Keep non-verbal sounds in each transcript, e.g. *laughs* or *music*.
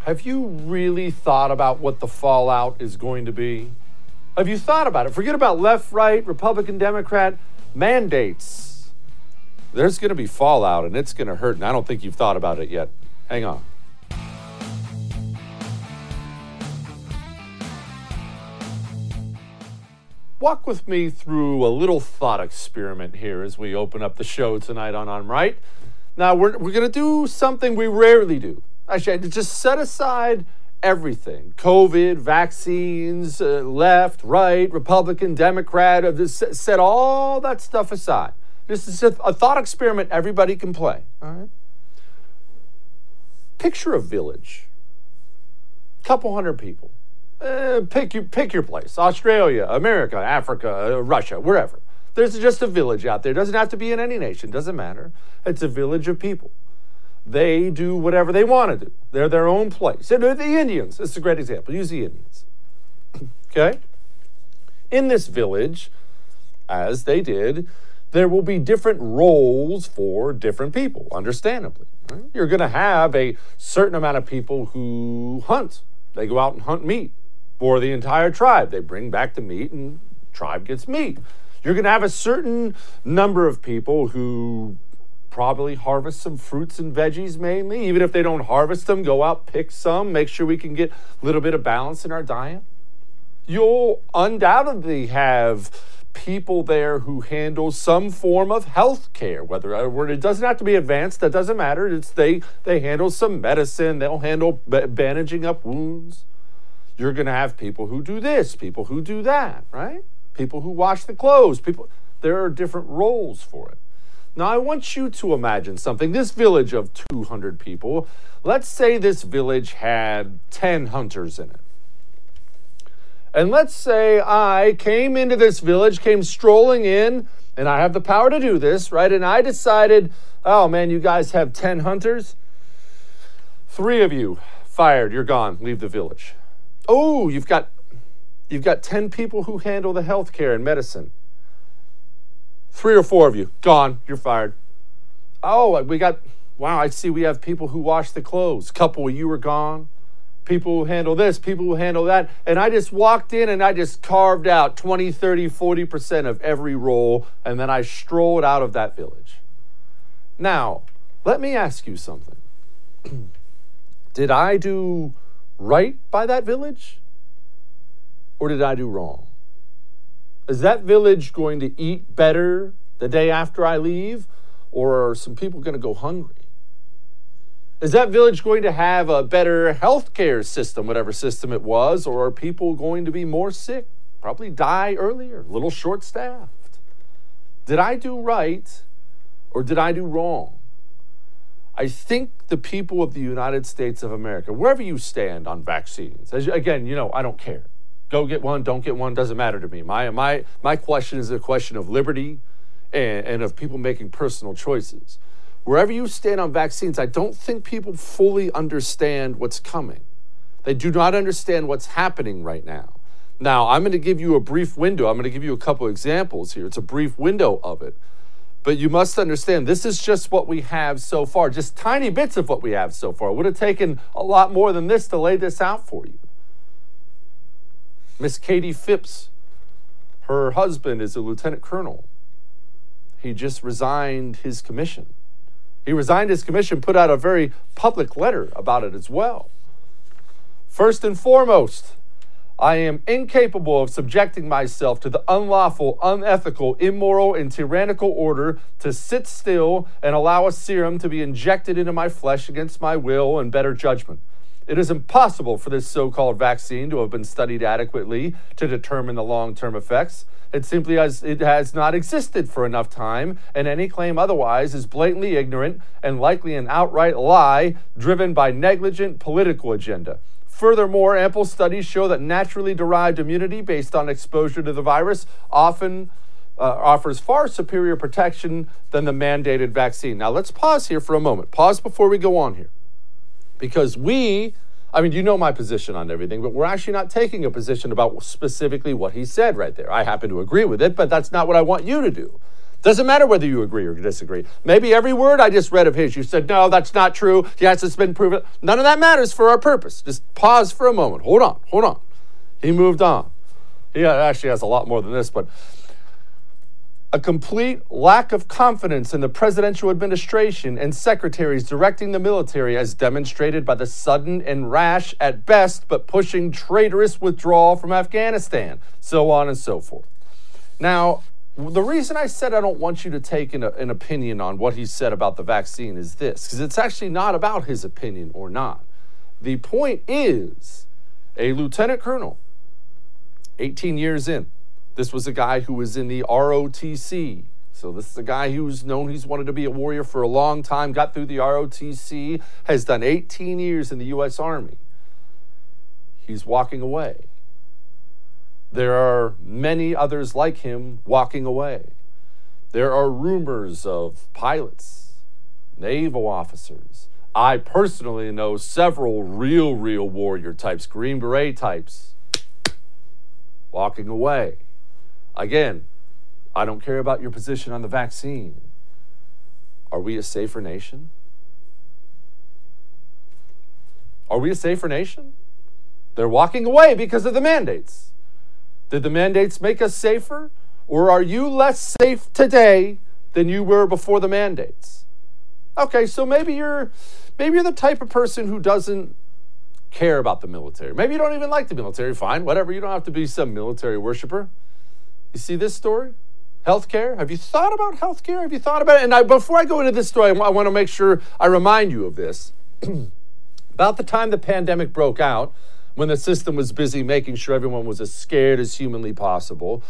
Have you really thought about what the fallout is going to be? Have you thought about it? Forget about left, right, Republican, Democrat mandates. There's going to be fallout and it's going to hurt, and I don't think you've thought about it yet. Hang on. Walk with me through a little thought experiment here as we open up the show tonight on I'm Right. Now, we're, we're going to do something we rarely do. Actually, just set aside everything COVID, vaccines, uh, left, right, Republican, Democrat, uh, just set all that stuff aside. This is a, a thought experiment everybody can play. All right. Picture a village, couple hundred people. Uh, pick your pick your place: Australia, America, Africa, uh, Russia, wherever. There's just a village out there. Doesn't have to be in any nation. Doesn't matter. It's a village of people. They do whatever they want to do. They're their own place. And the Indians. This is a great example. Use the Indians. *coughs* okay. In this village, as they did, there will be different roles for different people. Understandably, right? you're going to have a certain amount of people who hunt. They go out and hunt meat for the entire tribe. They bring back the meat and tribe gets meat. You're going to have a certain number of people who probably harvest some fruits and veggies mainly. Even if they don't harvest them, go out, pick some, make sure we can get a little bit of balance in our diet. You'll undoubtedly have people there who handle some form of health care, whether uh, it doesn't have to be advanced, that doesn't matter. It's they, they handle some medicine, they'll handle bandaging up wounds you're going to have people who do this, people who do that, right? People who wash the clothes, people. There are different roles for it. Now, I want you to imagine something. This village of 200 people, let's say this village had 10 hunters in it. And let's say I came into this village, came strolling in, and I have the power to do this, right? And I decided, oh man, you guys have 10 hunters. Three of you fired, you're gone, leave the village. Oh, you've got you've got 10 people who handle the health care and medicine. Three or four of you, gone, you're fired. Oh, we got wow, I see we have people who wash the clothes. Couple you are gone. People who handle this, people who handle that. And I just walked in and I just carved out 20, 30, 40% of every role, and then I strolled out of that village. Now, let me ask you something. *clears throat* Did I do right by that village? Or did I do wrong? Is that village going to eat better the day after I leave? Or are some people going to go hungry? Is that village going to have a better healthcare system, whatever system it was? Or are people going to be more sick, probably die earlier, a little short staffed? Did I do right or did I do wrong? I think the people of the United States of America, wherever you stand on vaccines, as, again, you know, I don't care. Go get one, don't get one, doesn't matter to me. My, my, my question is a question of liberty and, and of people making personal choices. Wherever you stand on vaccines, I don't think people fully understand what's coming. They do not understand what's happening right now. Now, I'm going to give you a brief window. I'm going to give you a couple examples here. It's a brief window of it. But you must understand, this is just what we have so far, just tiny bits of what we have so far. It would have taken a lot more than this to lay this out for you. Miss Katie Phipps, her husband is a lieutenant colonel. He just resigned his commission. He resigned his commission, put out a very public letter about it as well. First and foremost, I am incapable of subjecting myself to the unlawful, unethical, immoral, and tyrannical order to sit still and allow a serum to be injected into my flesh against my will and better judgment. It is impossible for this so called vaccine to have been studied adequately to determine the long term effects. It simply has, it has not existed for enough time, and any claim otherwise is blatantly ignorant and likely an outright lie driven by negligent political agenda. Furthermore, ample studies show that naturally derived immunity based on exposure to the virus often uh, offers far superior protection than the mandated vaccine. Now, let's pause here for a moment. Pause before we go on here. Because we, I mean, you know my position on everything, but we're actually not taking a position about specifically what he said right there. I happen to agree with it, but that's not what I want you to do. Doesn't matter whether you agree or disagree. Maybe every word I just read of his, you said, no, that's not true. Yes, it's been proven. None of that matters for our purpose. Just pause for a moment. Hold on, hold on. He moved on. He actually has a lot more than this, but a complete lack of confidence in the presidential administration and secretaries directing the military, as demonstrated by the sudden and rash, at best, but pushing traitorous withdrawal from Afghanistan, so on and so forth. Now, the reason I said I don't want you to take an, an opinion on what he said about the vaccine is this, because it's actually not about his opinion or not. The point is a lieutenant colonel, 18 years in, this was a guy who was in the ROTC. So this is a guy who's known he's wanted to be a warrior for a long time, got through the ROTC, has done 18 years in the U.S. Army. He's walking away. There are many others like him walking away. There are rumors of pilots, naval officers. I personally know several real, real warrior types, Green Beret types, walking away. Again, I don't care about your position on the vaccine. Are we a safer nation? Are we a safer nation? They're walking away because of the mandates. Did the mandates make us safer? Or are you less safe today than you were before the mandates? Okay, so maybe you're maybe you're the type of person who doesn't care about the military. Maybe you don't even like the military. Fine, whatever. You don't have to be some military worshiper. You see this story? Healthcare? Have you thought about healthcare? Have you thought about it? And I, before I go into this story, I want to make sure I remind you of this. *clears throat* about the time the pandemic broke out, when the system was busy making sure everyone was as scared as humanly possible,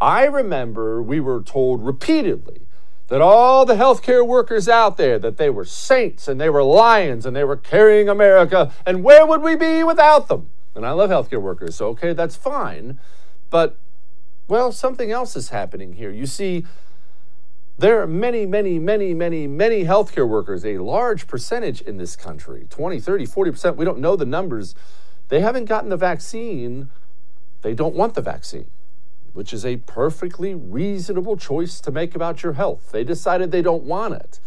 I remember we were told repeatedly that all the healthcare workers out there that they were saints and they were lions and they were carrying America and where would we be without them? And I love healthcare workers, so okay, that's fine. But well, something else is happening here. You see, there are many, many, many, many, many healthcare workers, a large percentage in this country 20, 30, 40%. We don't know the numbers. They haven't gotten the vaccine. They don't want the vaccine, which is a perfectly reasonable choice to make about your health. They decided they don't want it.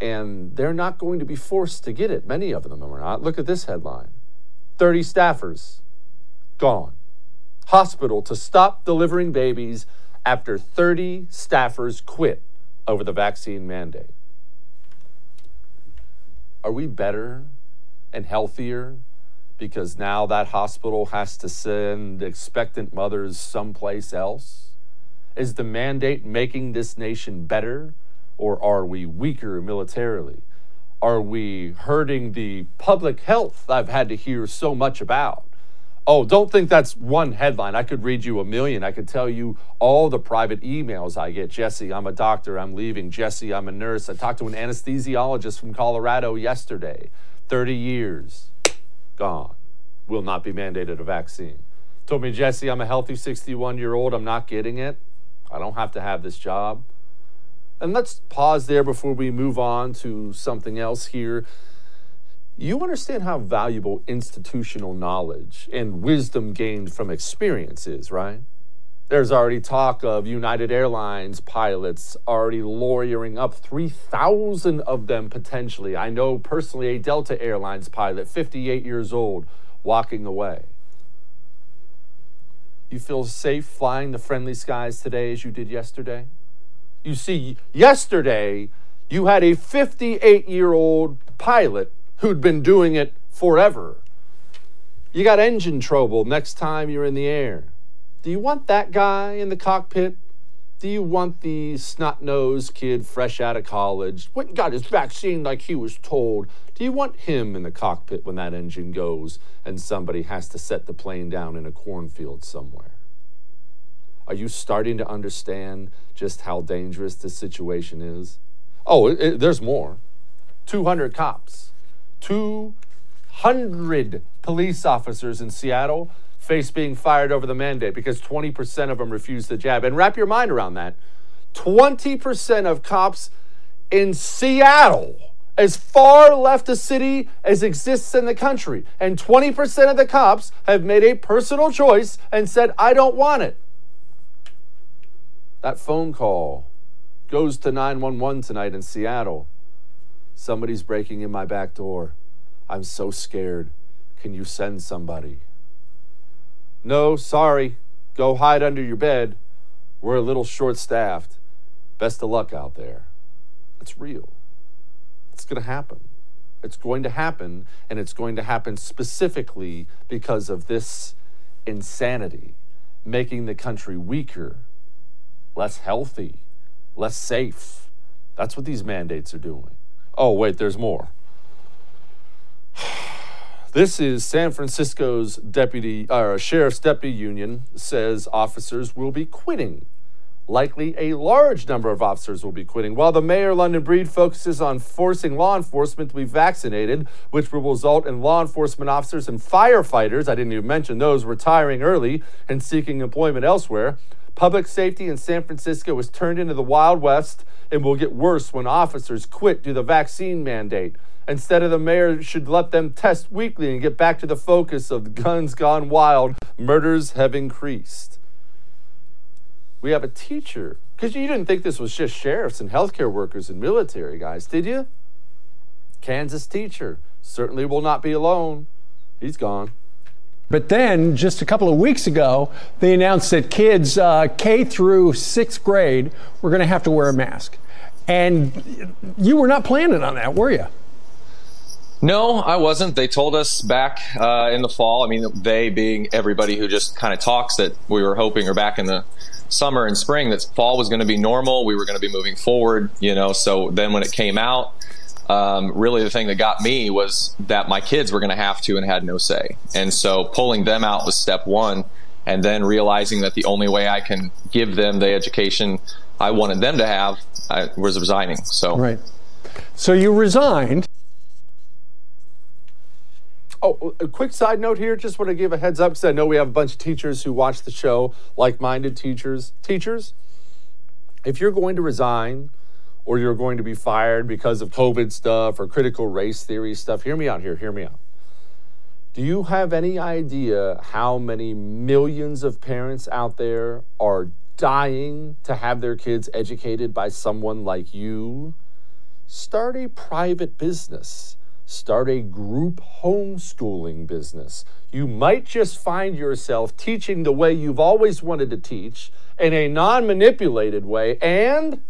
And they're not going to be forced to get it. Many of them are not. Look at this headline 30 staffers gone hospital to stop delivering babies after 30 staffers quit over the vaccine mandate. Are we better and healthier because now that hospital has to send expectant mothers someplace else? Is the mandate making this nation better or are we weaker militarily? Are we hurting the public health I've had to hear so much about? Oh, don't think that's one headline. I could read you a million. I could tell you all the private emails I get. Jesse, I'm a doctor. I'm leaving. Jesse, I'm a nurse. I talked to an anesthesiologist from Colorado yesterday. 30 years gone. Will not be mandated a vaccine. Told me, Jesse, I'm a healthy 61 year old. I'm not getting it. I don't have to have this job. And let's pause there before we move on to something else here you understand how valuable institutional knowledge and wisdom gained from experience is, right? There's already talk of United Airlines pilots already lawyering up 3,000 of them potentially. I know personally a Delta Airlines pilot, 58 years old, walking away. You feel safe flying the friendly skies today as you did yesterday? You see, yesterday you had a 58 year old pilot who'd been doing it forever. You got engine trouble next time you're in the air. Do you want that guy in the cockpit? Do you want the snot nosed kid fresh out of college, went and got his vaccine like he was told? Do you want him in the cockpit when that engine goes and somebody has to set the plane down in a cornfield somewhere? Are you starting to understand just how dangerous this situation is? Oh, it, it, there's more 200 cops 200 police officers in Seattle face being fired over the mandate because 20% of them refused the jab. And wrap your mind around that 20% of cops in Seattle, as far left a city as exists in the country, and 20% of the cops have made a personal choice and said, I don't want it. That phone call goes to 911 tonight in Seattle. Somebody's breaking in my back door. I'm so scared. Can you send somebody? No, sorry. Go hide under your bed. We're a little short staffed. Best of luck out there. It's real. It's going to happen. It's going to happen, and it's going to happen specifically because of this insanity, making the country weaker, less healthy, less safe. That's what these mandates are doing. Oh, wait, there's more. This is San Francisco's deputy or uh, sheriff's deputy union says officers will be quitting. Likely a large number of officers will be quitting, while the mayor, London Breed, focuses on forcing law enforcement to be vaccinated, which will result in law enforcement officers and firefighters, I didn't even mention those, retiring early and seeking employment elsewhere. Public safety in San Francisco is turned into the Wild West and will get worse when officers quit due to the vaccine mandate. Instead of the mayor should let them test weekly and get back to the focus of guns gone wild, murders have increased. We have a teacher, because you didn't think this was just sheriffs and healthcare workers and military guys, did you? Kansas teacher certainly will not be alone. He's gone. But then, just a couple of weeks ago, they announced that kids uh, K through sixth grade were going to have to wear a mask. And you were not planning on that, were you? No, I wasn't. They told us back uh, in the fall. I mean, they being everybody who just kind of talks that we were hoping, or back in the summer and spring, that fall was going to be normal. We were going to be moving forward, you know. So then when it came out, um, really the thing that got me was that my kids were going to have to and had no say. And so pulling them out was step one. And then realizing that the only way I can give them the education I wanted them to have I was resigning. So, right. So you resigned. Oh, a quick side note here. Just want to give a heads up because I know we have a bunch of teachers who watch the show, like minded teachers. Teachers, if you're going to resign or you're going to be fired because of COVID stuff or critical race theory stuff, hear me out here. Hear me out. Do you have any idea how many millions of parents out there are dying to have their kids educated by someone like you? Start a private business start a group homeschooling business. You might just find yourself teaching the way you've always wanted to teach in a non manipulated way and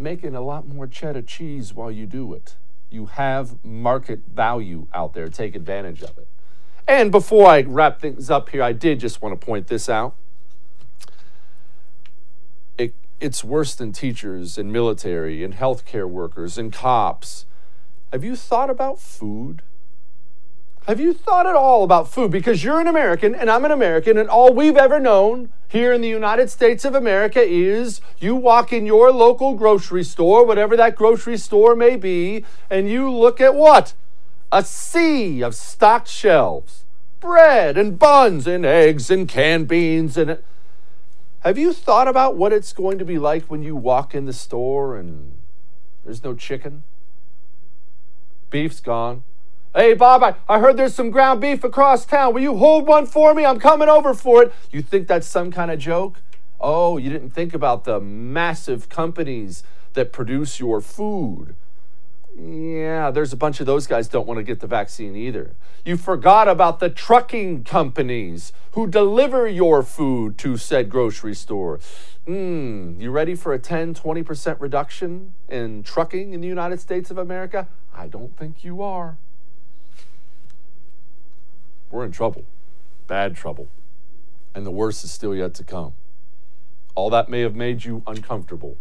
making a lot more cheddar cheese while you do it. You have market value out there. Take advantage of it. And before I wrap things up here, I did just want to point this out. It, it's worse than teachers and military and healthcare workers and cops have you thought about food? Have you thought at all about food? Because you're an American and I'm an American, and all we've ever known here in the United States of America is you walk in your local grocery store, whatever that grocery store may be, and you look at what? A sea of stocked shelves bread and buns and eggs and canned beans. And have you thought about what it's going to be like when you walk in the store and there's no chicken? Beef's gone. Hey, Bob, I, I heard there's some ground beef across town. Will you hold one for me? I'm coming over for it. You think that's some kind of joke? Oh, you didn't think about the massive companies that produce your food. Yeah, there's a bunch of those guys don't want to get the vaccine either. You forgot about the trucking companies who deliver your food to said grocery store. Hmm, you ready for a 10, 20% reduction in trucking in the United States of America? I don't think you are. We're in trouble, bad trouble. And the worst is still yet to come. All that may have made you uncomfortable,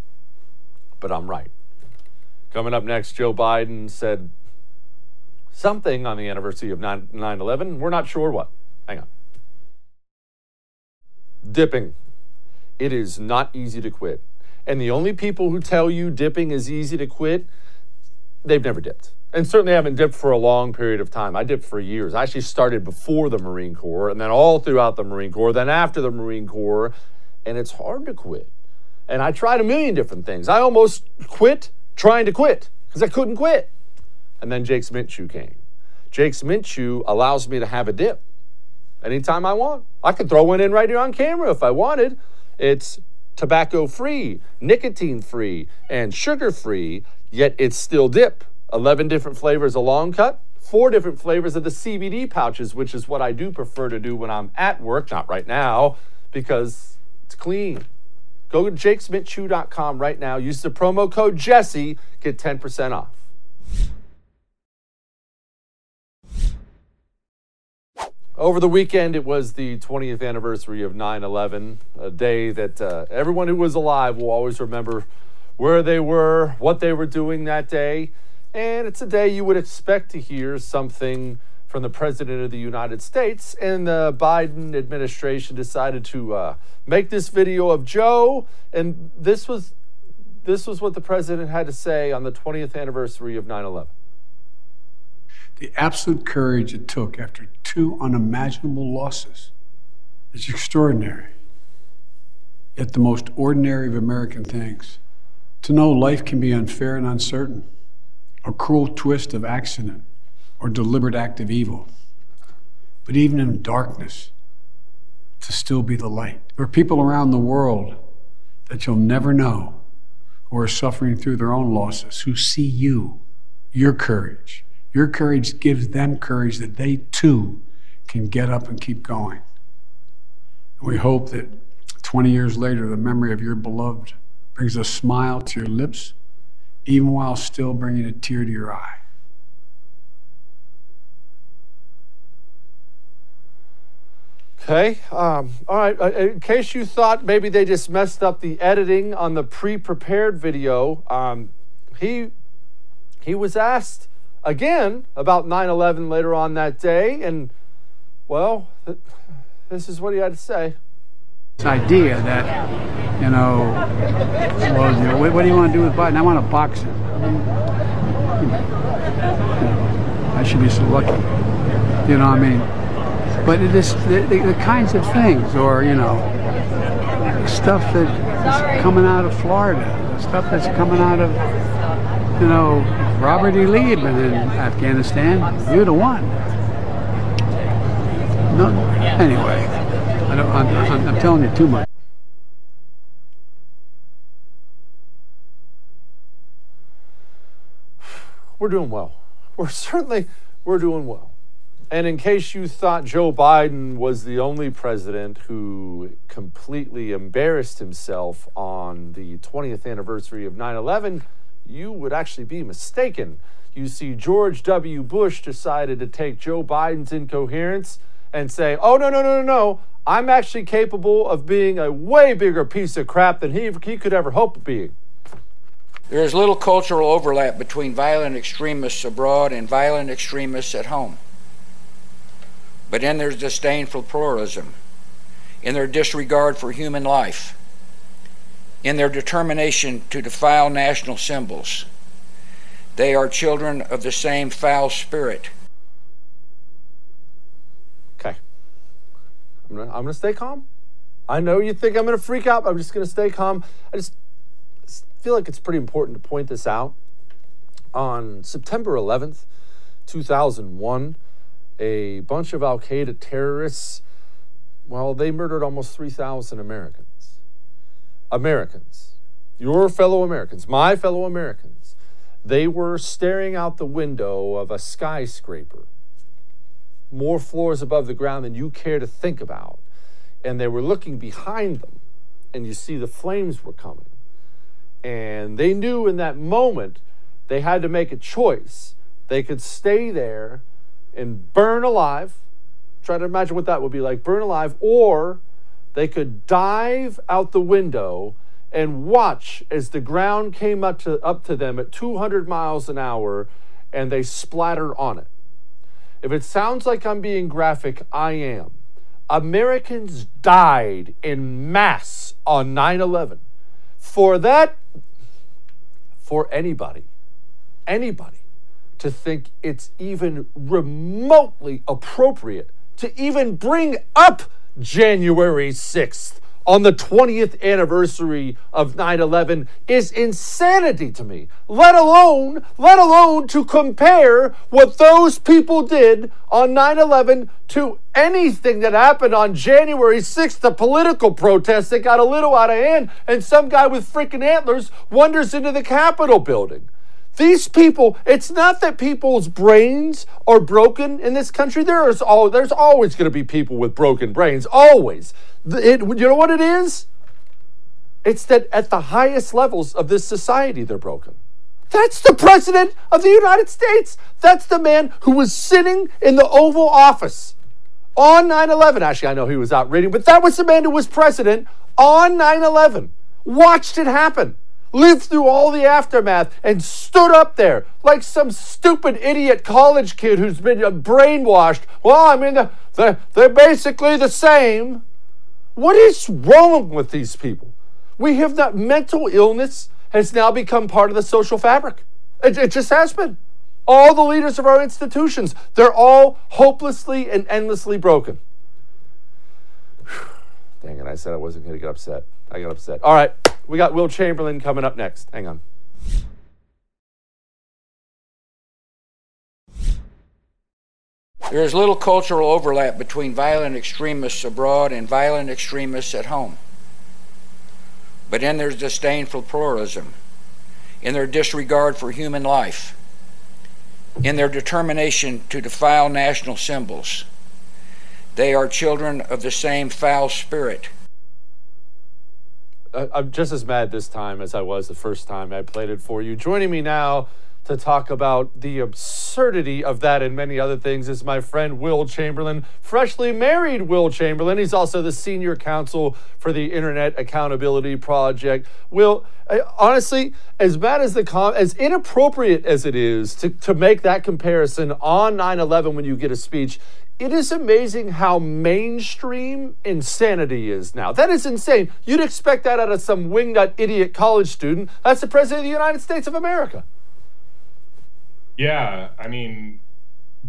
but I'm right. Coming up next, Joe Biden said something on the anniversary of 9 11. We're not sure what. Hang on. Dipping. It is not easy to quit. And the only people who tell you dipping is easy to quit, they've never dipped. And certainly haven't dipped for a long period of time. I dipped for years. I actually started before the Marine Corps and then all throughout the Marine Corps, then after the Marine Corps. And it's hard to quit. And I tried a million different things. I almost quit trying to quit because I couldn't quit. And then Jake's Mint Chew came. Jake's Mint Chew allows me to have a dip anytime I want. I could throw one in right here on camera if I wanted. It's tobacco free, nicotine free, and sugar free, yet it's still dip. 11 different flavors of long cut, four different flavors of the CBD pouches, which is what I do prefer to do when I'm at work, not right now, because it's clean. Go to jakesmintchew.com right now. Use the promo code Jesse, get 10% off. Over the weekend, it was the 20th anniversary of 9 11, a day that uh, everyone who was alive will always remember where they were, what they were doing that day. And it's a day you would expect to hear something from the President of the United States. And the Biden administration decided to uh, make this video of Joe. And this was, this was what the President had to say on the 20th anniversary of 9 11 the absolute courage it took after two unimaginable losses is extraordinary. Yet the most ordinary of American things to know life can be unfair and uncertain, a cruel twist of accident or deliberate act of evil. But even in darkness, to still be the light. There are people around the world that you'll never know who are suffering through their own losses, who see you, your courage, your courage gives them courage that they too can get up and keep going. And We hope that 20 years later, the memory of your beloved brings a smile to your lips, even while still bringing a tear to your eye. Okay. Um, all right. Uh, in case you thought maybe they just messed up the editing on the pre-prepared video, um, he he was asked again about 9 11 later on that day. And, well, this is what he had to say. This idea that, you know, well, you know, what, what, do you want to do with Biden? I want to box him. I should be so lucky. You know, what I mean, but it is the, the, the kinds of things, or, you know, stuff that is coming out of Florida, stuff that's coming out of, you know, Robert E. Lee had been in Afghanistan. You'd have won. No, anyway, I I'm, I'm, I'm telling you too much. We're doing well. We're *laughs* certainly we're doing well. And in case you thought Joe Biden was the only president who completely embarrassed himself on the 20th anniversary of 9 11, you would actually be mistaken. You see, George W. Bush decided to take Joe Biden's incoherence and say, oh, no, no, no, no, no. I'm actually capable of being a way bigger piece of crap than he, he could ever hope of being. There is little cultural overlap between violent extremists abroad and violent extremists at home. But in their disdain for pluralism, in their disregard for human life, in their determination to defile national symbols. They are children of the same foul spirit. Okay. I'm gonna, I'm gonna stay calm. I know you think I'm gonna freak out, but I'm just gonna stay calm. I just feel like it's pretty important to point this out. On September 11th, 2001, a bunch of Al Qaeda terrorists, well, they murdered almost 3,000 Americans. Americans, your fellow Americans, my fellow Americans, they were staring out the window of a skyscraper, more floors above the ground than you care to think about. And they were looking behind them, and you see the flames were coming. And they knew in that moment they had to make a choice. They could stay there and burn alive. Try to imagine what that would be like burn alive, or they could dive out the window and watch as the ground came up to, up to them at 200 miles an hour and they splattered on it. If it sounds like I'm being graphic, I am. Americans died in mass on 9 11. For that, for anybody, anybody to think it's even remotely appropriate to even bring up January 6th on the 20th anniversary of 9/11 is insanity to me. Let alone let alone to compare what those people did on 9/11 to anything that happened on January 6th, the political protest that got a little out of hand and some guy with freaking antlers wanders into the Capitol building. These people, it's not that people's brains are broken in this country. There is all there's always going to be people with broken brains, always. It, you know what it is? It's that at the highest levels of this society, they're broken. That's the president of the United States. That's the man who was sitting in the Oval Office on 9 11. Actually, I know he was out reading, but that was the man who was president on 9 11. Watched it happen, lived through all the aftermath, and stood up there like some stupid idiot college kid who's been brainwashed. Well, I mean, they're, they're basically the same. What is wrong with these people? We have that mental illness has now become part of the social fabric. It, it just has been. All the leaders of our institutions, they're all hopelessly and endlessly broken. *sighs* Dang it, I said I wasn't going to get upset. I got upset. All right, we got Will Chamberlain coming up next. Hang on. There is little cultural overlap between violent extremists abroad and violent extremists at home. But in their disdain for pluralism, in their disregard for human life, in their determination to defile national symbols, they are children of the same foul spirit. I'm just as mad this time as I was the first time I played it for you. Joining me now to talk about the absurdity of that and many other things is my friend Will Chamberlain, freshly married Will Chamberlain. He's also the senior counsel for the Internet Accountability Project. Will, honestly, as bad as the com- as inappropriate as it is to, to make that comparison on 9/11 when you get a speech, it is amazing how mainstream insanity is now. That is insane. You'd expect that out of some wingnut idiot college student. That's the president of the United States of America. Yeah, I mean,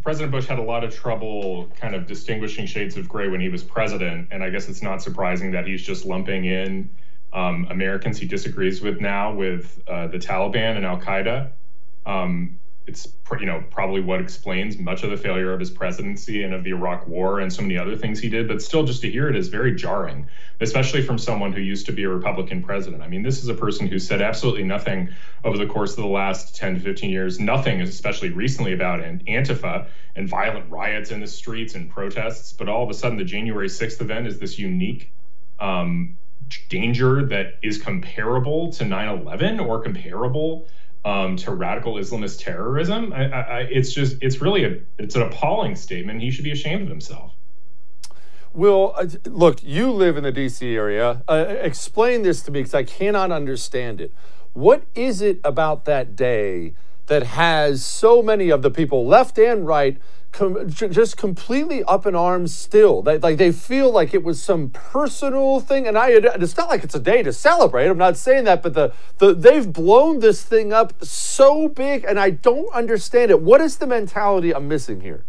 President Bush had a lot of trouble kind of distinguishing shades of gray when he was president, and I guess it's not surprising that he's just lumping in um, Americans he disagrees with now with uh, the Taliban and Al Qaeda. Um, it's you know probably what explains much of the failure of his presidency and of the Iraq War and so many other things he did. But still, just to hear it is very jarring, especially from someone who used to be a Republican president. I mean, this is a person who said absolutely nothing over the course of the last 10 to 15 years, nothing, especially recently, about Antifa and violent riots in the streets and protests. But all of a sudden, the January 6th event is this unique. Um, danger that is comparable to 9-11 or comparable um, to radical Islamist terrorism. I, I, it's just, it's really a, it's an appalling statement. He should be ashamed of himself. Will, uh, look, you live in the DC area. Uh, explain this to me because I cannot understand it. What is it about that day that has so many of the people, left and right, com- just completely up in arms still. They, like they feel like it was some personal thing, and I it's not like it's a day to celebrate. I'm not saying that, but the, the they've blown this thing up so big, and I don't understand it. What is the mentality I'm missing here?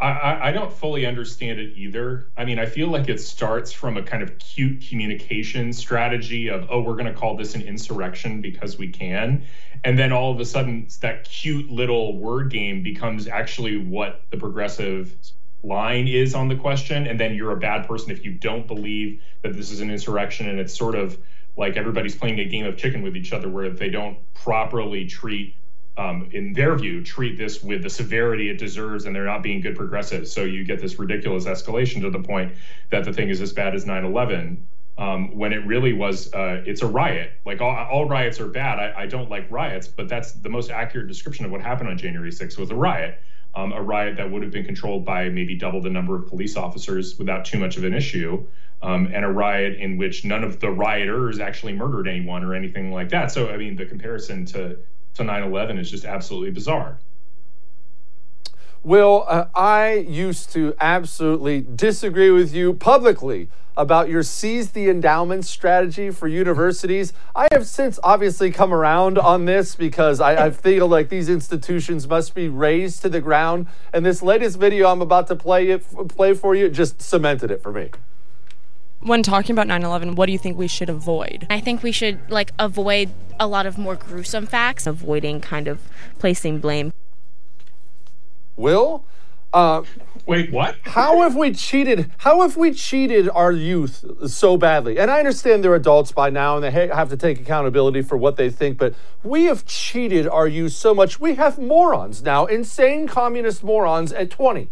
I, I, don't fully understand it either. I mean, I feel like it starts from a kind of cute communication strategy of, oh, we're going to call this an insurrection because we can. And then all of a sudden, that cute little word game becomes actually what the progressive line is on the question. And then you're a bad person if you don't believe that this is an insurrection. And it's sort of like everybody's playing a game of chicken with each other where if they don't properly treat um, in their view, treat this with the severity it deserves, and they're not being good progressives. So you get this ridiculous escalation to the point that the thing is as bad as 9 11. Um, when it really was, uh, it's a riot. Like all, all riots are bad. I, I, don't like riots, but that's the most accurate description of what happened on January 6th was a riot. Um, a riot that would have been controlled by maybe double the number of police officers without too much of an issue, um, and a riot in which none of the rioters actually murdered anyone or anything like that. So, I mean, the comparison to to 9/11 is just absolutely bizarre. Will, uh, I used to absolutely disagree with you publicly about your seize the endowment strategy for universities. I have since obviously come around on this because I, I, feel like these institutions must be razed to the ground. And this latest video I'm about to play it play for you just cemented it for me. When talking about 9/11, what do you think we should avoid? I think we should like avoid a lot of more gruesome facts, avoiding kind of placing blame. Will, uh, Wait, what? how have we cheated? How have we cheated our youth so badly? And I understand they're adults by now and they ha- have to take accountability for what they think, but we have cheated our youth so much. We have morons now, insane communist morons at 20.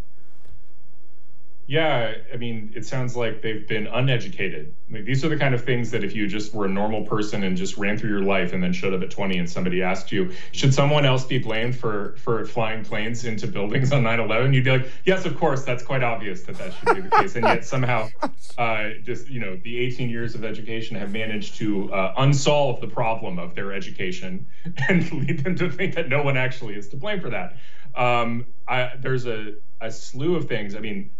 Yeah, I mean, it sounds like they've been uneducated. Like, these are the kind of things that if you just were a normal person and just ran through your life and then showed up at 20 and somebody asked you, should someone else be blamed for for flying planes into buildings on 9/11? You'd be like, yes, of course, that's quite obvious that that should be the case. And yet somehow, *laughs* uh, just you know, the 18 years of education have managed to uh, unsolve the problem of their education *laughs* and lead them to think that no one actually is to blame for that. Um, I, there's a a slew of things. I mean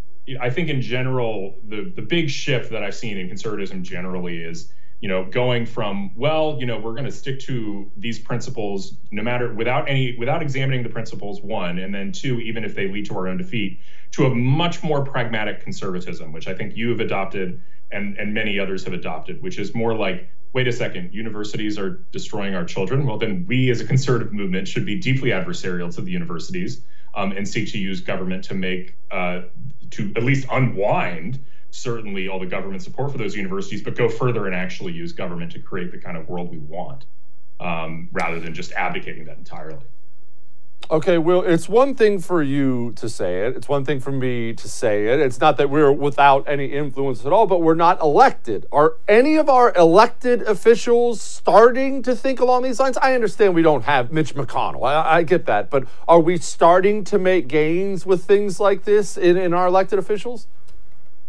I think in general, the the big shift that I've seen in conservatism generally is, you know, going from well, you know, we're going to stick to these principles no matter without any without examining the principles one, and then two, even if they lead to our own defeat, to a much more pragmatic conservatism, which I think you have adopted and and many others have adopted, which is more like wait a second, universities are destroying our children. Well, then we as a conservative movement should be deeply adversarial to the universities um, and seek to use government to make uh, to at least unwind certainly all the government support for those universities, but go further and actually use government to create the kind of world we want, um, rather than just abdicating that entirely. Okay, well, it's one thing for you to say it. It's one thing for me to say it. It's not that we're without any influence at all, but we're not elected. Are any of our elected officials starting to think along these lines? I understand we don't have Mitch McConnell. I, I get that. But are we starting to make gains with things like this in, in our elected officials?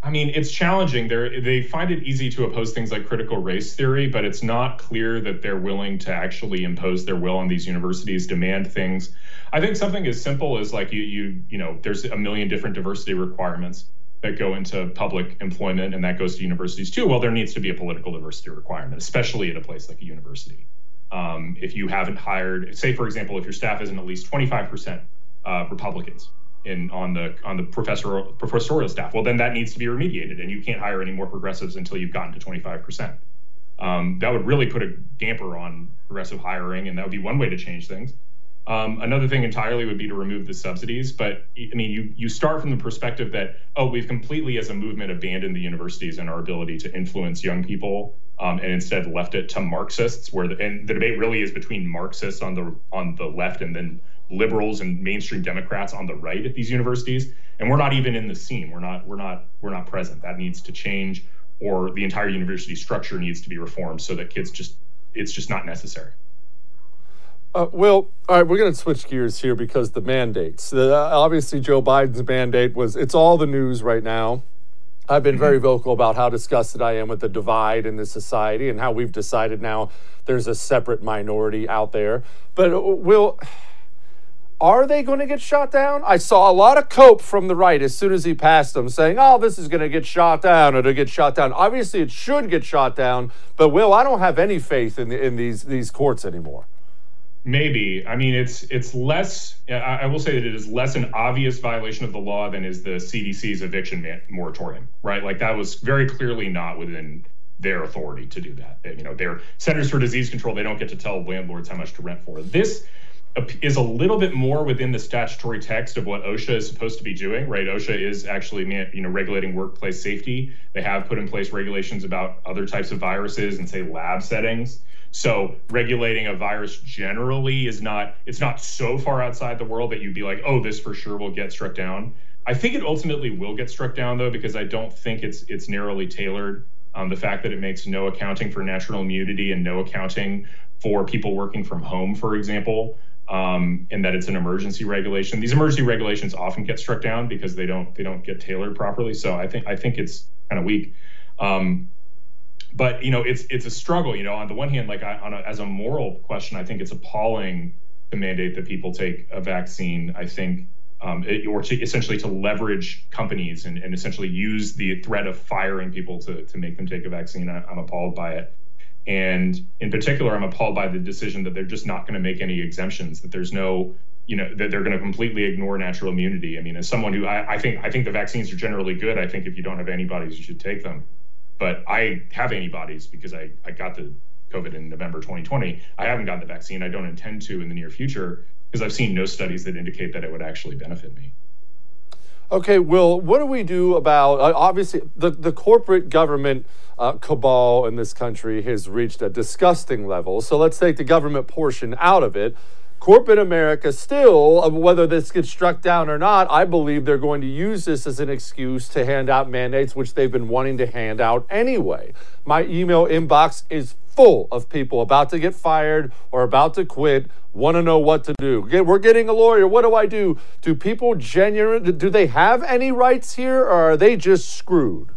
I mean, it's challenging. They they find it easy to oppose things like critical race theory, but it's not clear that they're willing to actually impose their will on these universities, demand things. I think something as simple as like you you you know, there's a million different diversity requirements that go into public employment, and that goes to universities too. Well, there needs to be a political diversity requirement, especially at a place like a university. Um, if you haven't hired, say for example, if your staff isn't at least 25% uh, Republicans, in on the on the professor professorial staff. Well, then that needs to be remediated, and you can't hire any more progressives until you've gotten to 25 percent. Um, that would really put a damper on progressive hiring, and that would be one way to change things. Um, another thing entirely would be to remove the subsidies. But I mean, you you start from the perspective that oh, we've completely as a movement abandoned the universities and our ability to influence young people, um, and instead left it to Marxists, where the, and the debate really is between Marxists on the on the left and then liberals and mainstream Democrats on the right at these universities, and we're not even in the scene. We're not we're not we're not present. That needs to change, or the entire university structure needs to be reformed so that kids just it's just not necessary. Uh, well, all right, we're going to switch gears here because the mandates. Uh, obviously, Joe Biden's mandate was it's all the news right now. I've been very mm-hmm. vocal about how disgusted I am with the divide in this society and how we've decided now there's a separate minority out there. But uh, will are they going to get shot down? I saw a lot of cope from the right as soon as he passed them saying, oh, this is going to get shot down to get shot down. Obviously, it should get shot down, but Will, I don't have any faith in, in these, these courts anymore. Maybe. I mean, it's it's less. I will say that it is less an obvious violation of the law than is the CDC's eviction moratorium, right? Like that was very clearly not within their authority to do that. You know, they're Centers for Disease Control. They don't get to tell landlords how much to rent for. This is a little bit more within the statutory text of what OSHA is supposed to be doing, right? OSHA is actually, you know, regulating workplace safety. They have put in place regulations about other types of viruses and say lab settings. So regulating a virus generally is not it's not so far outside the world that you'd be like, oh, this for sure will get struck down. I think it ultimately will get struck down though, because I don't think it's it's narrowly tailored. Um, the fact that it makes no accounting for natural immunity and no accounting for people working from home, for example, um, and that it's an emergency regulation. These emergency regulations often get struck down because they don't they don't get tailored properly. So I think I think it's kind of weak. Um, but you know, it's it's a struggle. You know, on the one hand, like I, on a, as a moral question, I think it's appalling to mandate that people take a vaccine. I think. Um, it, or to essentially to leverage companies and, and essentially use the threat of firing people to, to make them take a vaccine. I, I'm appalled by it. And in particular, I'm appalled by the decision that they're just not going to make any exemptions, that there's no, you know, that they're going to completely ignore natural immunity. I mean, as someone who I, I, think I think the vaccines are generally good. I think if you don't have antibodies, you should take them. but I have antibodies because I, I got the COVID in November 2020. I haven't gotten the vaccine. I don't intend to in the near future because I've seen no studies that indicate that it would actually benefit me. Okay, Will, what do we do about uh, obviously the, the corporate government uh, cabal in this country has reached a disgusting level. So let's take the government portion out of it. Corporate America still, whether this gets struck down or not, I believe they're going to use this as an excuse to hand out mandates, which they've been wanting to hand out anyway. My email inbox is full of people about to get fired or about to quit, want to know what to do. We're getting a lawyer. What do I do? Do people genuinely, do they have any rights here or are they just screwed?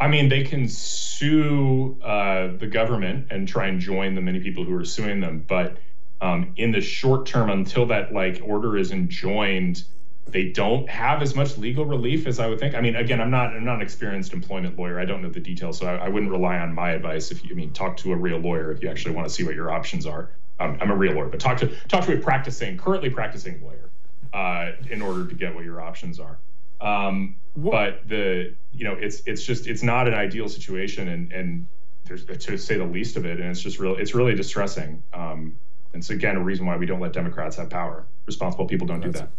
I mean, they can sue uh, the government and try and join the many people who are suing them, but um, in the short term, until that like order is enjoined, they don't have as much legal relief as I would think. I mean, again, I'm not I'm not an experienced employment lawyer. I don't know the details, so I, I wouldn't rely on my advice. If you I mean talk to a real lawyer if you actually want to see what your options are. Um, I'm a real lawyer, but talk to talk to a practicing, currently practicing lawyer uh, in order to get what your options are. Um, but the you know it's it's just it's not an ideal situation, and and there's to say the least of it, and it's just real it's really distressing. Um, and it's again a reason why we don't let Democrats have power. Responsible people don't do that.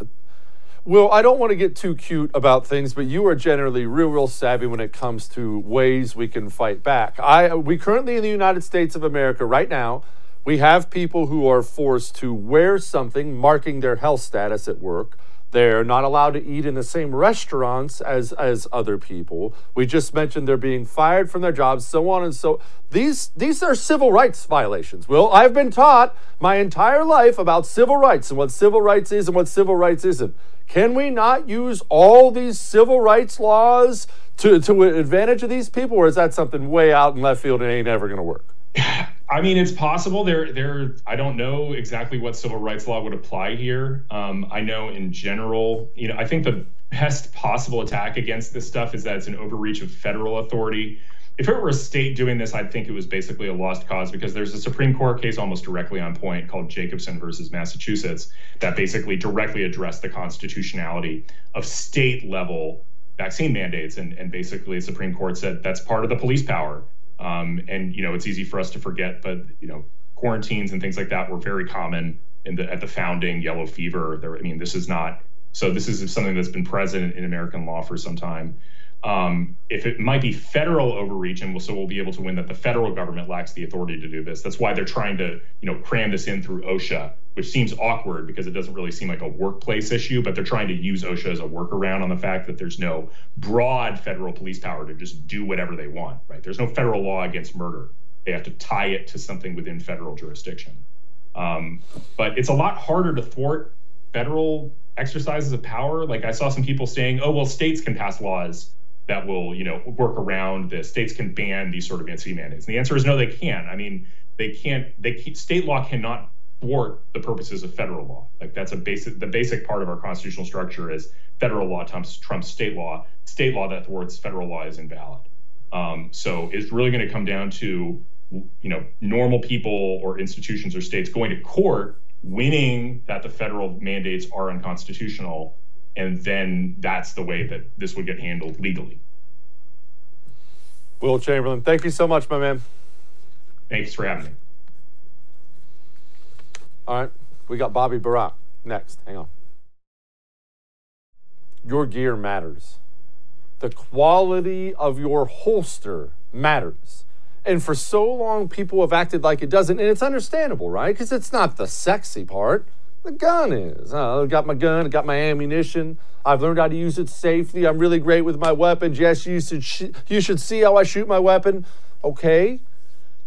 Well, I don't want to get too cute about things, but you are generally real, real savvy when it comes to ways we can fight back. I we currently in the United States of America right now, we have people who are forced to wear something marking their health status at work. They're not allowed to eat in the same restaurants as as other people. We just mentioned they're being fired from their jobs, so on and so. These these are civil rights violations. Well, I've been taught my entire life about civil rights and what civil rights is and what civil rights isn't. Can we not use all these civil rights laws to, to advantage of these people, or is that something way out in left field and ain't ever going to work? *laughs* I mean, it's possible. There, there. I don't know exactly what civil rights law would apply here. Um, I know in general, you know, I think the best possible attack against this stuff is that it's an overreach of federal authority if it were a state doing this, I'd think it was basically a lost cause because there's a Supreme Court case almost directly on point called Jacobson versus Massachusetts that basically directly addressed the constitutionality of state level vaccine mandates. And, and basically, the Supreme Court said that's part of the police power. Um, and, you know, it's easy for us to forget, but, you know, quarantines and things like that were very common in the, at the founding yellow fever. There, I mean, this is not, so this is something that's been present in American law for some time um, if it might be federal overreach, and we'll, so we'll be able to win that the federal government lacks the authority to do this. That's why they're trying to, you know, cram this in through OSHA, which seems awkward because it doesn't really seem like a workplace issue. But they're trying to use OSHA as a workaround on the fact that there's no broad federal police power to just do whatever they want. Right? There's no federal law against murder. They have to tie it to something within federal jurisdiction. Um, but it's a lot harder to thwart federal exercises of power. Like I saw some people saying, "Oh, well, states can pass laws." that will, you know, work around this. States can ban these sort of anti mandates. And the answer is no, they can't. I mean, they can't. They state law cannot thwart the purposes of federal law. Like that's a basic. The basic part of our constitutional structure is federal law trumps, trumps state law. State law that thwarts federal law is invalid. Um, so it's really going to come down to, you know, normal people or institutions or states going to court, winning that the federal mandates are unconstitutional and then that's the way that this would get handled legally. Will Chamberlain, thank you so much, my man. Thanks for having me. All right, we got Bobby Burack next. Hang on. Your gear matters. The quality of your holster matters. And for so long, people have acted like it doesn't. And it's understandable, right? Because it's not the sexy part. The gun is. Uh, I got my gun, I got my ammunition. I've learned how to use it safely. I'm really great with my weapons. Yes, you should, sh- you should see how I shoot my weapon. Okay.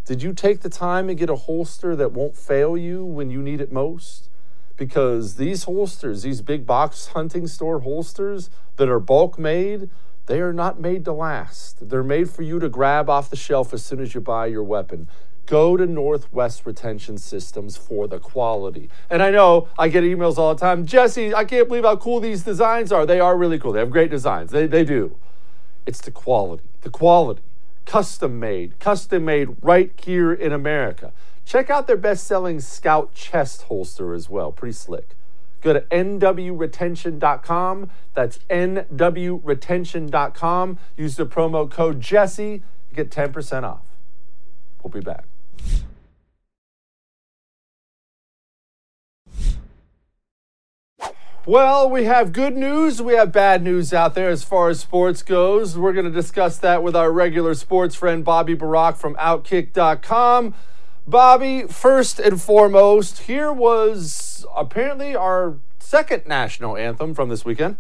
Did you take the time and get a holster that won't fail you when you need it most? Because these holsters, these big box hunting store holsters that are bulk made, they are not made to last. They're made for you to grab off the shelf as soon as you buy your weapon. Go to Northwest Retention Systems for the quality. And I know I get emails all the time Jesse, I can't believe how cool these designs are. They are really cool. They have great designs. They, they do. It's the quality. The quality. Custom made. Custom made right here in America. Check out their best selling Scout chest holster as well. Pretty slick. Go to nwretention.com. That's nwretention.com. Use the promo code Jesse. You get 10% off. We'll be back. Well, we have good news. We have bad news out there as far as sports goes. We're going to discuss that with our regular sports friend, Bobby Burack from Outkick.com. Bobby, first and foremost, here was apparently our second national anthem from this weekend.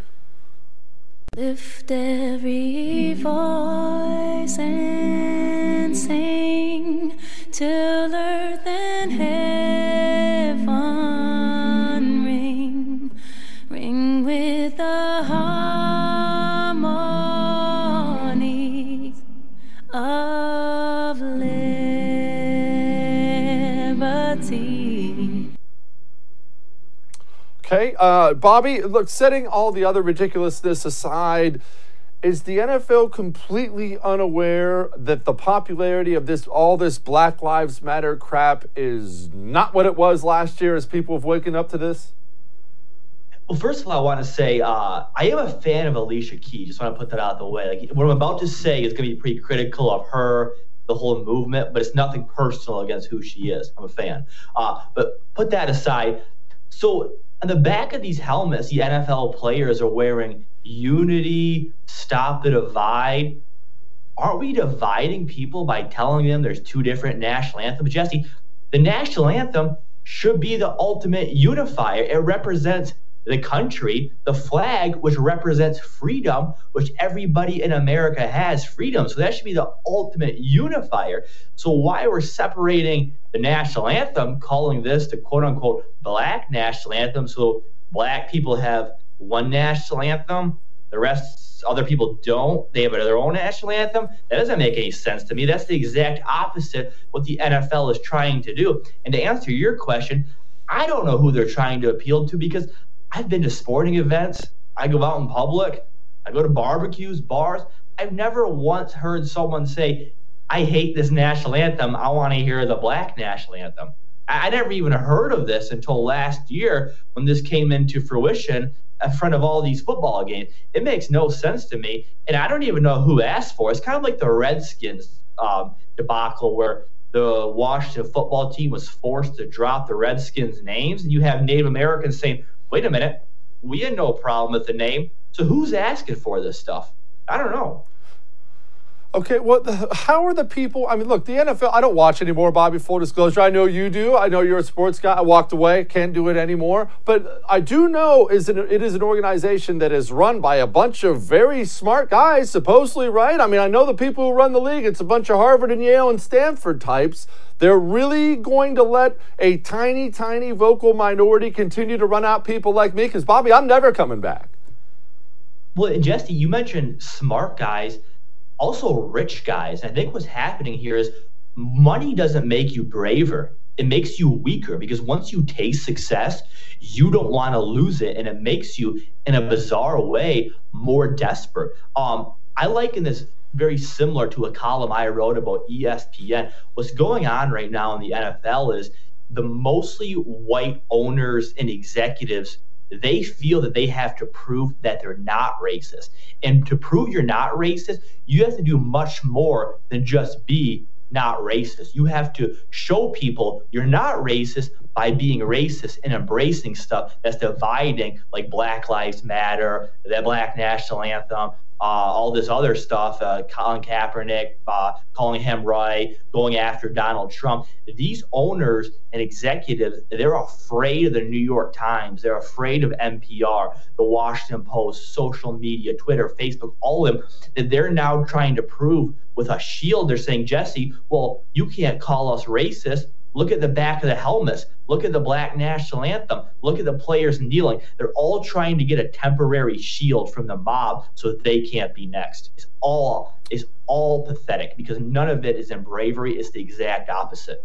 Lift every voice and sing till earth and heaven with the harmony of liberty. Okay, uh, Bobby, look, setting all the other ridiculousness aside, is the NFL completely unaware that the popularity of this, all this Black Lives Matter crap is not what it was last year as people have woken up to this? Well, first of all, I want to say uh, I am a fan of Alicia Keys. Just want to put that out of the way. Like what I'm about to say is going to be pretty critical of her, the whole movement, but it's nothing personal against who she is. I'm a fan. Uh, but put that aside. So on the back of these helmets, the NFL players are wearing unity, stop the divide. Aren't we dividing people by telling them there's two different national anthems? Jesse, the national anthem should be the ultimate unifier. It represents the country, the flag, which represents freedom, which everybody in America has freedom. So that should be the ultimate unifier. So why we're separating the national anthem, calling this the quote unquote black national anthem, so black people have one national anthem, the rest other people don't. They have their own national anthem. That doesn't make any sense to me. That's the exact opposite what the NFL is trying to do. And to answer your question, I don't know who they're trying to appeal to because I've been to sporting events. I go out in public. I go to barbecues, bars. I've never once heard someone say, I hate this national anthem. I want to hear the black national anthem. I, I never even heard of this until last year when this came into fruition in front of all these football games. It makes no sense to me. And I don't even know who asked for it. It's kind of like the Redskins um, debacle where the Washington football team was forced to drop the Redskins' names. And you have Native Americans saying, wait a minute, we had no problem with the name. So who's asking for this stuff? I don't know. Okay, well, how are the people? I mean, look, the NFL, I don't watch anymore, Bobby, full disclosure. I know you do. I know you're a sports guy. I walked away, can't do it anymore. But I do know is it, it is an organization that is run by a bunch of very smart guys, supposedly, right? I mean, I know the people who run the league. It's a bunch of Harvard and Yale and Stanford types. They're really going to let a tiny, tiny vocal minority continue to run out people like me? Because, Bobby, I'm never coming back. Well, and Jesse, you mentioned smart guys also rich guys. I think what's happening here is money doesn't make you braver. It makes you weaker because once you taste success, you don't want to lose it, and it makes you, in a bizarre way, more desperate. Um, I liken this very similar to a column I wrote about ESPN. What's going on right now in the NFL is the mostly white owners and executives they feel that they have to prove that they're not racist. And to prove you're not racist, you have to do much more than just be not racist. You have to show people you're not racist by being racist and embracing stuff that's dividing, like Black Lives Matter, the Black National Anthem, all this other stuff, uh, Colin Kaepernick, uh, calling him right, going after Donald Trump. These owners and executives, they're afraid of the New York Times. They're afraid of NPR, the Washington Post, social media, Twitter, Facebook, all of them. That they're now trying to prove with a shield. They're saying, Jesse, well, you can't call us racist. Look at the back of the helmets. Look at the black national anthem. Look at the players kneeling. They're all trying to get a temporary shield from the mob so they can't be next. It's all is all pathetic because none of it is in bravery. It's the exact opposite.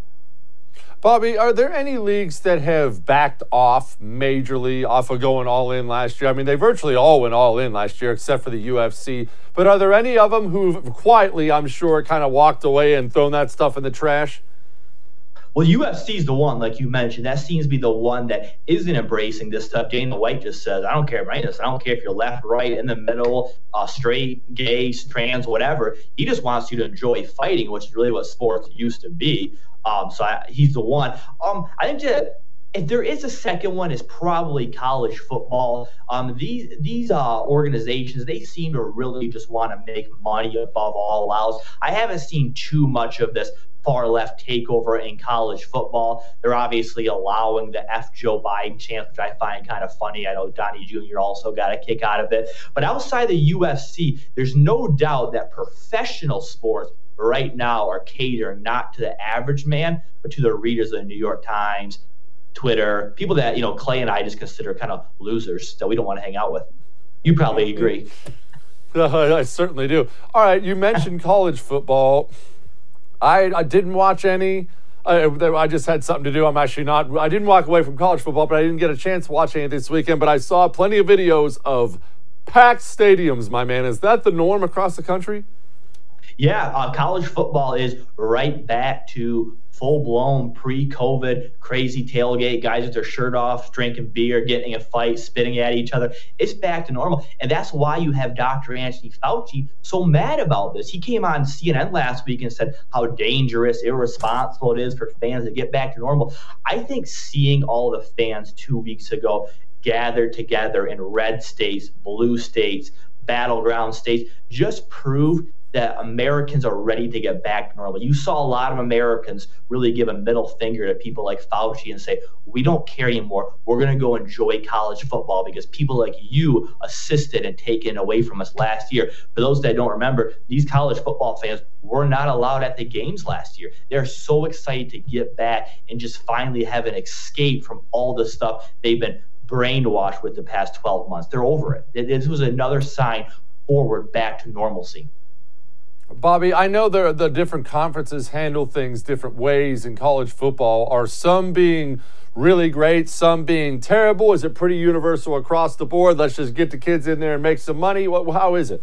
Bobby, are there any leagues that have backed off majorly off of going all in last year? I mean, they virtually all went all in last year, except for the UFC. But are there any of them who've quietly, I'm sure, kind of walked away and thrown that stuff in the trash? Well, UFC is the one, like you mentioned, that seems to be the one that isn't embracing this stuff. Dana White just says, I don't care about this. I don't care if you're left, right, in the middle, uh, straight, gay, trans, whatever. He just wants you to enjoy fighting, which is really what sports used to be. Um, so I, he's the one. Um, I think that if there is a second one, it's probably college football. Um, these these uh, organizations they seem to really just want to make money above all else. I haven't seen too much of this far left takeover in college football. They're obviously allowing the F Joe Biden chance, which I find kind of funny. I know Donnie Jr. also got a kick out of it. But outside the UFC, there's no doubt that professional sports right now are catering not to the average man, but to the readers of the New York Times, Twitter, people that, you know, Clay and I just consider kind of losers that we don't want to hang out with. You probably agree. *laughs* I certainly do. All right, you mentioned college football. I, I didn't watch any. I, I just had something to do. I'm actually not. I didn't walk away from college football, but I didn't get a chance to watch any this weekend. But I saw plenty of videos of packed stadiums. My man, is that the norm across the country? Yeah, uh, college football is right back to full blown pre COVID crazy tailgate, guys with their shirt off, drinking beer, getting a fight, spitting at each other. It's back to normal. And that's why you have Dr. Anthony Fauci so mad about this. He came on CNN last week and said how dangerous, irresponsible it is for fans to get back to normal. I think seeing all the fans two weeks ago gathered together in red states, blue states, battleground states just proved that Americans are ready to get back to normal. You saw a lot of Americans really give a middle finger to people like Fauci and say, we don't care anymore. We're going to go enjoy college football because people like you assisted and taken away from us last year. For those that don't remember, these college football fans were not allowed at the games last year. They're so excited to get back and just finally have an escape from all the stuff they've been brainwashed with the past 12 months. They're over it. This was another sign forward back to normalcy. Bobby, I know there the different conferences handle things different ways in college football. Are some being really great, some being terrible? Is it pretty universal across the board? Let's just get the kids in there and make some money. What, how is it?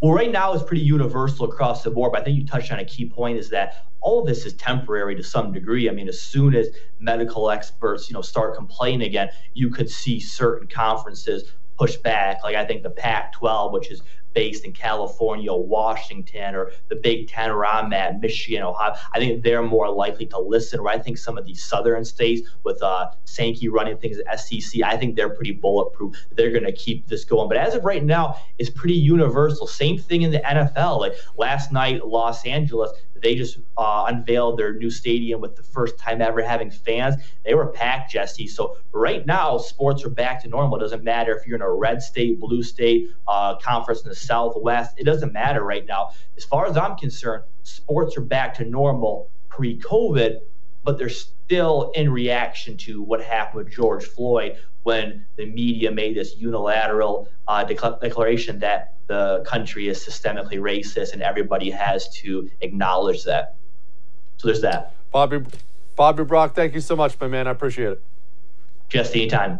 Well, right now it's pretty universal across the board, but I think you touched on a key point is that all of this is temporary to some degree. I mean, as soon as medical experts, you know, start complaining again, you could see certain conferences push back. Like I think the Pac-12, which is based in California, Washington, or the Big Ten where I'm at, Michigan, Ohio, I think they're more likely to listen. Where I think some of these southern states with uh, Sankey running things at SEC, I think they're pretty bulletproof. They're going to keep this going. But as of right now, it's pretty universal. Same thing in the NFL. Like last night, Los Angeles, they just uh, unveiled their new stadium with the first time ever having fans. They were packed, Jesse. So right now, sports are back to normal. It doesn't matter if you're in a red state, blue state, uh, conference in the Southwest. It doesn't matter right now. As far as I'm concerned, sports are back to normal pre-COVID, but they're still in reaction to what happened with George Floyd when the media made this unilateral uh, declaration that the country is systemically racist and everybody has to acknowledge that. So there's that. Bobby, Bobby Burack, thank you so much, my man. I appreciate it. Just anytime.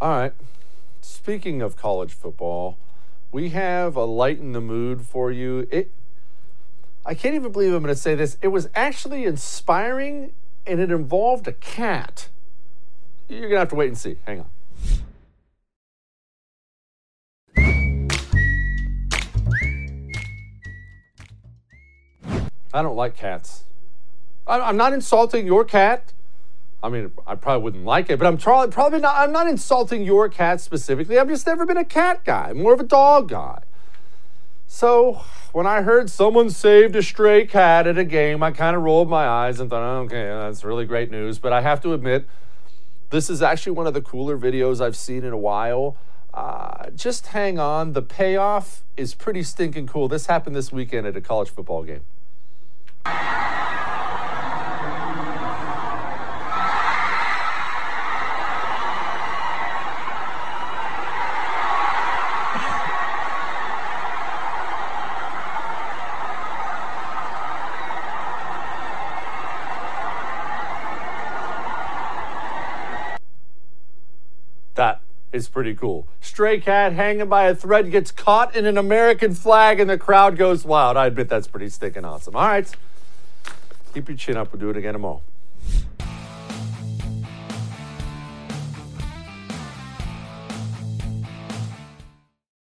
All right. Speaking of college football, we have a light in the mood for you. It I can't even believe I'm going to say this. It was actually inspiring and it involved a cat. You're to have to wait and see. Hang on. I don't like cats. I'm not insulting your cat. I mean, I probably wouldn't like it, but I'm probably not. I'm not insulting your cat specifically. I've just never been a cat guy. I'm more of a dog guy. So when I heard someone saved a stray cat at a game, I kind of rolled my eyes and thought, okay, that's really great news. But I have to admit, this is actually one of the cooler videos I've seen in a while. Uh, just hang on. The payoff is pretty stinking cool. This happened this weekend at a college football game. Is pretty cool. Stray cat hanging by a thread gets caught in an American flag and the crowd goes wild. I admit that's pretty stinking awesome. All right. Keep your chin up. We'll do it again tomorrow.